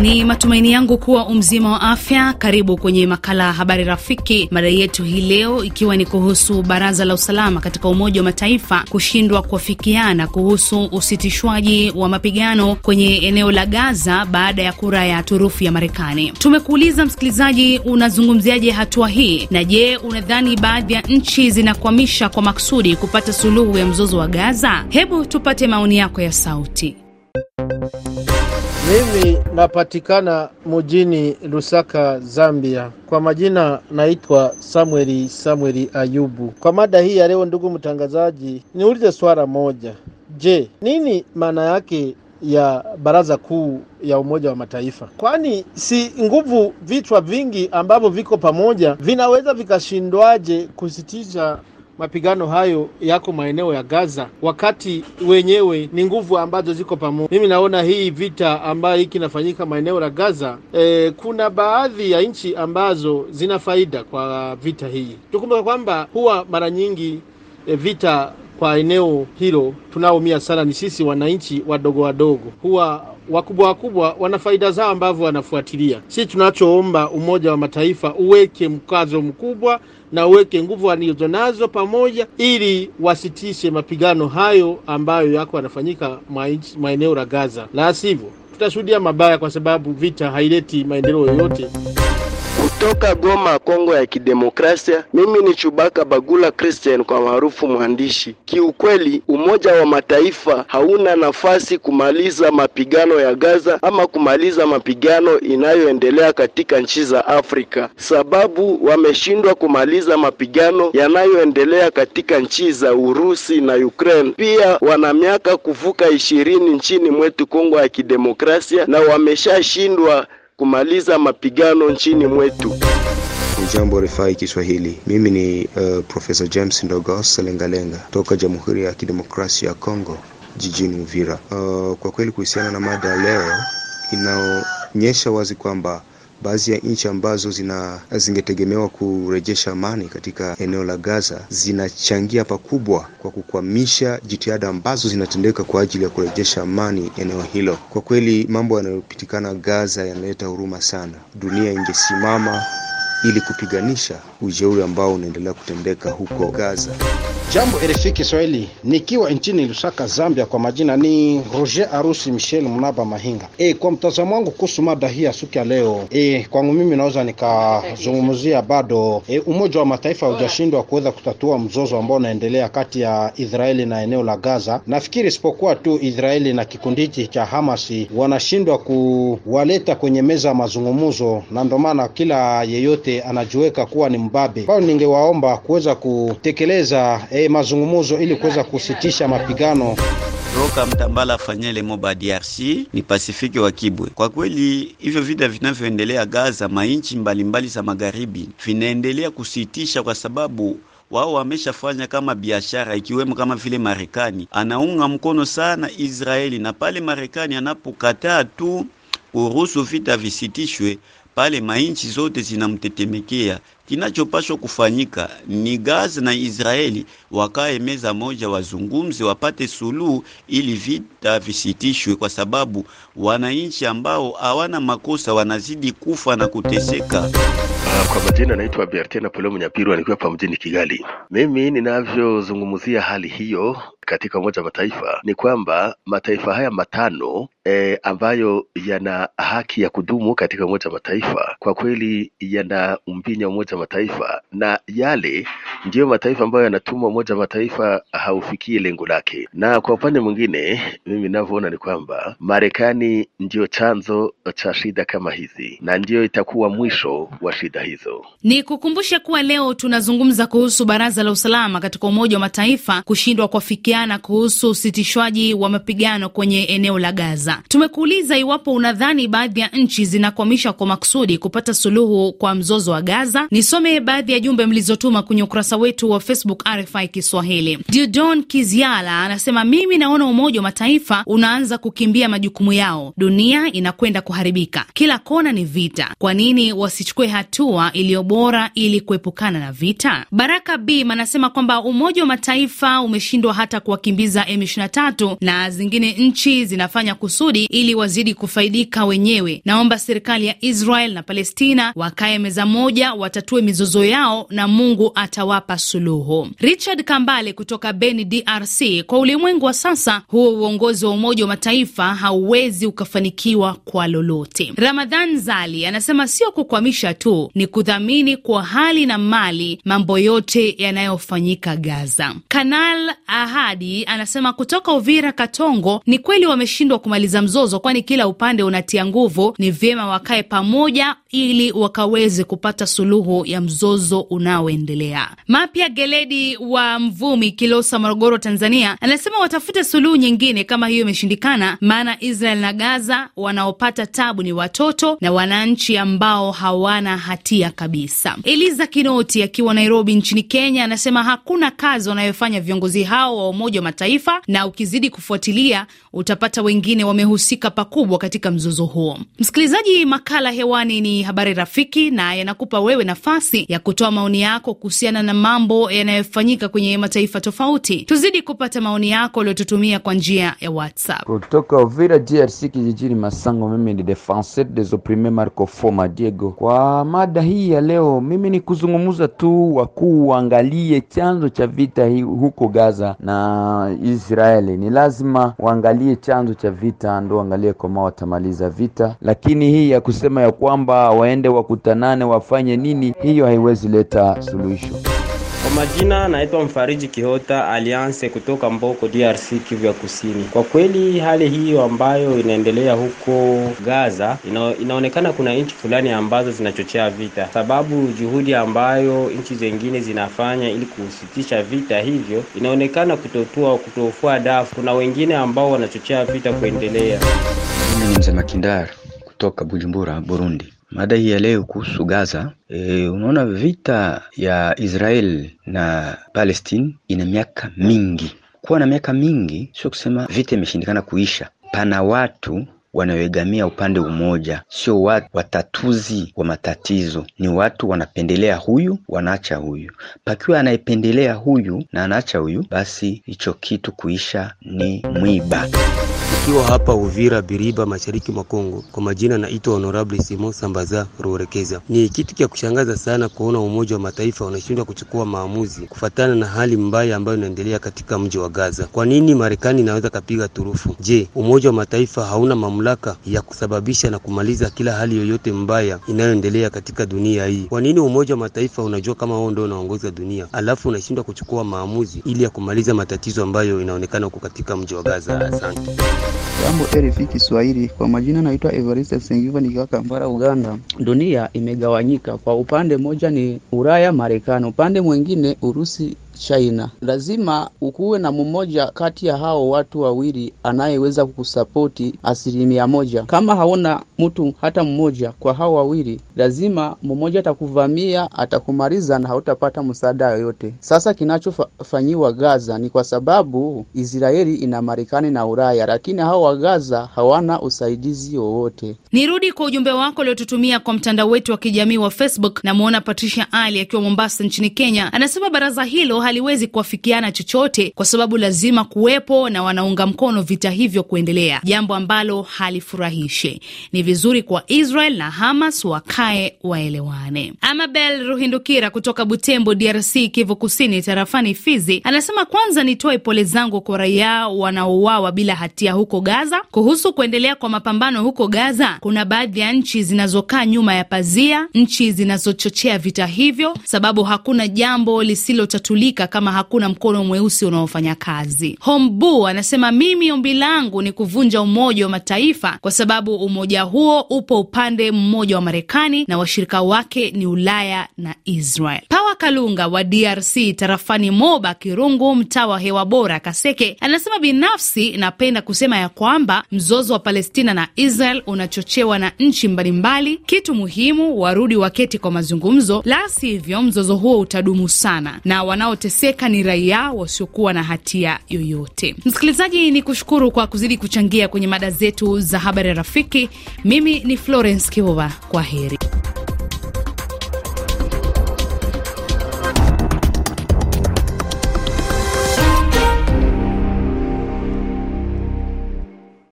Ni matumaini yangu kuwa umzima wa afya. Karibu kwenye makala ya habari rafiki. Mada yetu hii leo ikiwa ni kuhusu baraza la usalama katika Umoja wa Mataifa kushindwa kuafikiana kuhusu usitishwaji wa mapigano kwenye eneo la Gaza baada ya kura ya turufu ya Marekani. Tumekuuliza msikilizaji, unazungumziaje hatua hii, na je, unadhani baadhi ya nchi zinakwamisha kwa maksudi kupata suluhu ya mzozo wa Gaza? Hebu tupate maoni yako ya sauti. Mimi napatikana mjini Lusaka, Zambia. Kwa majina naitwa Samueli Samueli Ayubu. Kwa mada hii ya leo, ndugu mtangazaji, niulize swala moja. Je, nini maana yake ya baraza kuu ya Umoja wa Mataifa? Kwani si nguvu vichwa vingi ambavyo viko pamoja vinaweza vikashindwaje kusitisha mapigano hayo yako maeneo ya Gaza, wakati wenyewe ni nguvu ambazo ziko pamoja. Mimi naona hii vita ambayo hiki inafanyika maeneo ya Gaza, e, kuna baadhi ya nchi ambazo zina faida kwa vita hii. Tukumbuka kwamba huwa mara nyingi e, vita kwa eneo hilo tunaoumia sana ni sisi wananchi wadogo wadogo, huwa wakubwa wakubwa wana faida zao ambavyo wanafuatilia. Sisi tunachoomba Umoja wa Mataifa uweke mkazo mkubwa na uweke nguvu walizo nazo pamoja, ili wasitishe mapigano hayo ambayo yako yanafanyika maeneo la Gaza, la sivyo tutashuhudia mabaya, kwa sababu vita haileti maendeleo yoyote. Kutoka Goma, Kongo ya Kidemokrasia, mimi ni Chubaka Bagula Christian kwa maarufu mwandishi. Kiukweli, Umoja wa Mataifa hauna nafasi kumaliza mapigano ya Gaza ama kumaliza mapigano inayoendelea katika nchi za Afrika, sababu wameshindwa kumaliza mapigano yanayoendelea katika nchi za Urusi na Ukraine. Pia wana miaka kuvuka ishirini nchini mwetu Kongo ya Kidemokrasia na wameshashindwa kumaliza mapigano nchini mwetu. jambo rifai Kiswahili, mimi ni uh, Profesa James Ndogo Selengalenga toka Jamhuri ya Kidemokrasia ya Kongo jijini Uvira. Uh, kwa kweli kuhusiana na mada ya leo inaonyesha wazi kwamba baadhi ya nchi ambazo zina zingetegemewa kurejesha amani katika eneo la Gaza zinachangia pakubwa kwa kukwamisha jitihada ambazo zinatendeka kwa ajili ya kurejesha amani eneo hilo. Kwa kweli mambo yanayopitikana Gaza yanaleta huruma sana. Dunia ingesimama ili kupiganisha ujeuri ambao unaendelea kutendeka huko Gaza. Jambo RFI Kiswahili, nikiwa nchini Lusaka, Zambia. Kwa majina ni Roger Arusi Michel Mnaba Mahinga. E, kwa mtazamo wangu kuhusu mada hii ya siku ya leo, e, kwangu mimi naweza nikazungumzia bado e, Umoja wa Mataifa haujashindwa kuweza kutatua mzozo ambao unaendelea kati ya Israeli na eneo la Gaza. Nafikiri isipokuwa tu Israeli na kikundi hiki cha Hamasi wanashindwa kuwaleta kwenye meza ya mazungumzo, na ndio maana kila yeyote anajiweka kuwa ni mbabe. Kwayo ningewaomba kuweza kutekeleza eh, mazungumzo ili kuweza kusitisha mapigano. Roka Mtambala Fanyele Moba DRC ni Pasifiki wa Kibwe. Kwa kweli hivyo vita vinavyoendelea Gaza, mainchi mbalimbali za magharibi vinaendelea kusitisha kwa sababu wao wameshafanya kama biashara, ikiwemo kama vile Marekani anaunga mkono sana Israeli, na pale Marekani anapokataa tu kuruhusu vita visitishwe pale mainchi zote zinamtetemekea. Kinachopaswa kufanyika ni Gaza na Israeli wakae meza moja, wazungumze, wapate suluhu ili vita visitishwe, kwa sababu wananchi ambao hawana makosa wanazidi kufa na kuteseka. Kwa majina naitwa Bertin Napoleo Mnyapiru, nikiwa hapa mjini Kigali. Mimi ninavyozungumzia hali hiyo katika Umoja wa Mataifa ni kwamba mataifa haya matano e, ambayo yana haki ya kudumu katika Umoja wa Mataifa kwa kweli yana umbinya Umoja Mataifa, na yale ndiyo mataifa ambayo yanatuma Umoja wa Mataifa haufikii lengo lake. Na kwa upande mwingine, mimi ninavyoona ni kwamba Marekani ndiyo chanzo cha shida kama hizi na ndiyo itakuwa mwisho wa shida hizo. Ni kukumbushe kuwa leo tunazungumza kuhusu Baraza la Usalama katika Umoja wa Mataifa kushindwa kuafikiana kuhusu usitishwaji wa mapigano kwenye eneo la Gaza. Tumekuuliza iwapo unadhani baadhi ya nchi zinakwamisha kwa makusudi kupata suluhu kwa mzozo wa Gaza. Ni Nisome baadhi ya jumbe mlizotuma kwenye ukurasa wetu wa Facebook RFI Kiswahili. Diodon Kiziala anasema mimi naona Umoja wa Mataifa unaanza kukimbia majukumu yao. Dunia inakwenda kuharibika, kila kona ni vita. Kwa nini wasichukue hatua iliyo bora ili kuepukana na vita? Baraka Bim anasema kwamba Umoja wa Mataifa umeshindwa hata kuwakimbiza M23 na zingine nchi zinafanya kusudi ili wazidi kufaidika wenyewe. Naomba serikali ya Israel na Palestina wakae meza moja, watatue mizozo yao na Mungu atawapa suluhu. Richard Kambale kutoka Beni, DRC. Kwa ulimwengu wa sasa, huo uongozi wa Umoja wa Mataifa hauwezi ukafanikiwa kwa lolote. Ramadhan Zali anasema sio kukwamisha tu, ni kudhamini kwa hali na mali mambo yote yanayofanyika Gaza. Kanal Ahadi anasema kutoka Uvira Katongo, ni kweli wameshindwa kumaliza mzozo, kwani kila upande unatia nguvu. Ni vyema wakae pamoja ili wakaweze kupata suluhu ya mzozo unaoendelea. Mapya Geledi wa Mvumi, Kilosa, Morogoro, Tanzania, anasema watafute suluhu nyingine kama hiyo imeshindikana, maana Israel na Gaza wanaopata tabu ni watoto na wananchi ambao hawana hatia kabisa. Eliza Kinoti akiwa Nairobi nchini Kenya anasema hakuna kazi wanayofanya viongozi hao wa Umoja wa Mataifa, na ukizidi kufuatilia utapata wengine wamehusika pakubwa katika mzozo huo. Msikilizaji, makala hewani ni habari rafiki, na yanakupa wewe nafasi ya kutoa maoni yako kuhusiana na mambo yanayofanyika kwenye mataifa tofauti. Tuzidi kupata maoni yako uliotutumia kwa njia ya WhatsApp. Kutoka Uvira DRC kijijini Masango, mimi ni Defenseur des Opprimes Marco Foma Diego. Kwa mada hii ya leo, mimi ni kuzungumza tu, wakuu waangalie chanzo cha vita hii huko Gaza na Israeli. Ni lazima waangalie chanzo cha vita, ndo waangalie kama watamaliza vita, lakini hii ya kusema ya kwamba waende wakutanane wafanye nini, hiyo haiwezi leta suluhisho. Kwa majina naitwa Mfariji Kihota Alliance kutoka Mboko, DRC, Kivu ya Kusini. Kwa kweli hali hiyo ambayo inaendelea huko Gaza ina, inaonekana kuna nchi fulani ambazo zinachochea vita, sababu juhudi ambayo nchi zingine zinafanya ili kusitisha vita hivyo inaonekana kutotua kutofua dafu. Kuna wengine ambao wanachochea vita kuendelea. Mimi ni mzee Makindar kutoka Bujumbura, Burundi. Mada hii ya leo kuhusu Gaza. E, unaona vita ya Israel na Palestine ina miaka mingi. Kuwa na miaka mingi sio kusema vita imeshindikana kuisha. Pana watu wanaoegamia upande umoja, sio watu watatuzi wa matatizo. Ni watu wanapendelea huyu, wanaacha huyu. Pakiwa anayependelea huyu na anaacha huyu, basi hicho kitu kuisha ni mwiba. Ikiwa hapa Uvira Biriba, mashariki mwa Kongo. Kwa majina naitwa Honorable Simo Sambaza Rurekeza. Ni kitu cha kushangaza sana kuona Umoja wa Mataifa unashindwa kuchukua maamuzi kufatana na hali mbaya ambayo inaendelea katika mji wa Gaza. Kwa nini Marekani inaweza kapiga turufu? Je, Umoja wa Mataifa hauna mamlaka ya kusababisha na kumaliza kila hali yoyote mbaya inayoendelea katika dunia hii? Kwa nini Umoja wa Mataifa unajua kama wao ndio unaongoza dunia, alafu unashindwa kuchukua maamuzi ili ya kumaliza matatizo ambayo inaonekana huko katika mji wa Gaza? Asante. Jambo RFI Kiswahili, kwa majina naitwa Evariste Sengiva nikiwa Kampala, Uganda. Dunia imegawanyika, kwa upande mmoja ni Ulaya, Marekani, upande mwingine Urusi China. Lazima ukuwe na mmoja kati ya hao watu wawili anayeweza kukusapoti asilimia moja. Kama hauna mtu hata mmoja kwa hao wawili, lazima mmoja atakuvamia, atakumaliza na hautapata msaada yoyote. Sasa kinachofanyiwa Gaza ni kwa sababu Israeli ina Marekani na Ulaya, lakini hao wa Gaza hawana usaidizi wowote. Nirudi kwa ujumbe wako uliotutumia kwa mtandao wetu wa kijamii wa Facebook. Namwona Patricia Ali akiwa Mombasa nchini Kenya, anasema baraza hilo haliwezi kuafikiana chochote kwa sababu lazima kuwepo na wanaunga mkono vita hivyo kuendelea, jambo ambalo halifurahishi. Ni vizuri kwa Israel na Hamas wakae waelewane. Amabel Ruhindukira kutoka Butembo, DRC, Kivu Kusini, tarafani Fizi, anasema kwanza nitoe pole zangu kwa raia wanaouawa bila hatia huko Gaza. Kuhusu kuendelea kwa mapambano huko Gaza, kuna baadhi ya nchi zinazokaa nyuma ya pazia, nchi zinazochochea vita hivyo, sababu hakuna jambo lisilotatulika kama hakuna mkono mweusi unaofanya kazi. Hombu anasema mimi ombi langu ni kuvunja Umoja wa Mataifa kwa sababu umoja huo upo upande mmoja wa Marekani Na washirika wake ni Ulaya na Israel. Pawa Kalunga wa DRC tarafani Moba Kirungu, mtaa wa hewa bora Kaseke, anasema binafsi napenda kusema ya kwamba mzozo wa Palestina na Israel unachochewa na nchi mbalimbali. Kitu muhimu, warudi waketi kwa mazungumzo, la sivyo mzozo huo utadumu sana na wanaoteseka ni raia wasiokuwa na hatia yoyote. Msikilizaji, ni kushukuru kwa kuzidi kuchangia kwenye mada zetu za habari rafiki. Mimi ni Florence Kivuva, kwa heri.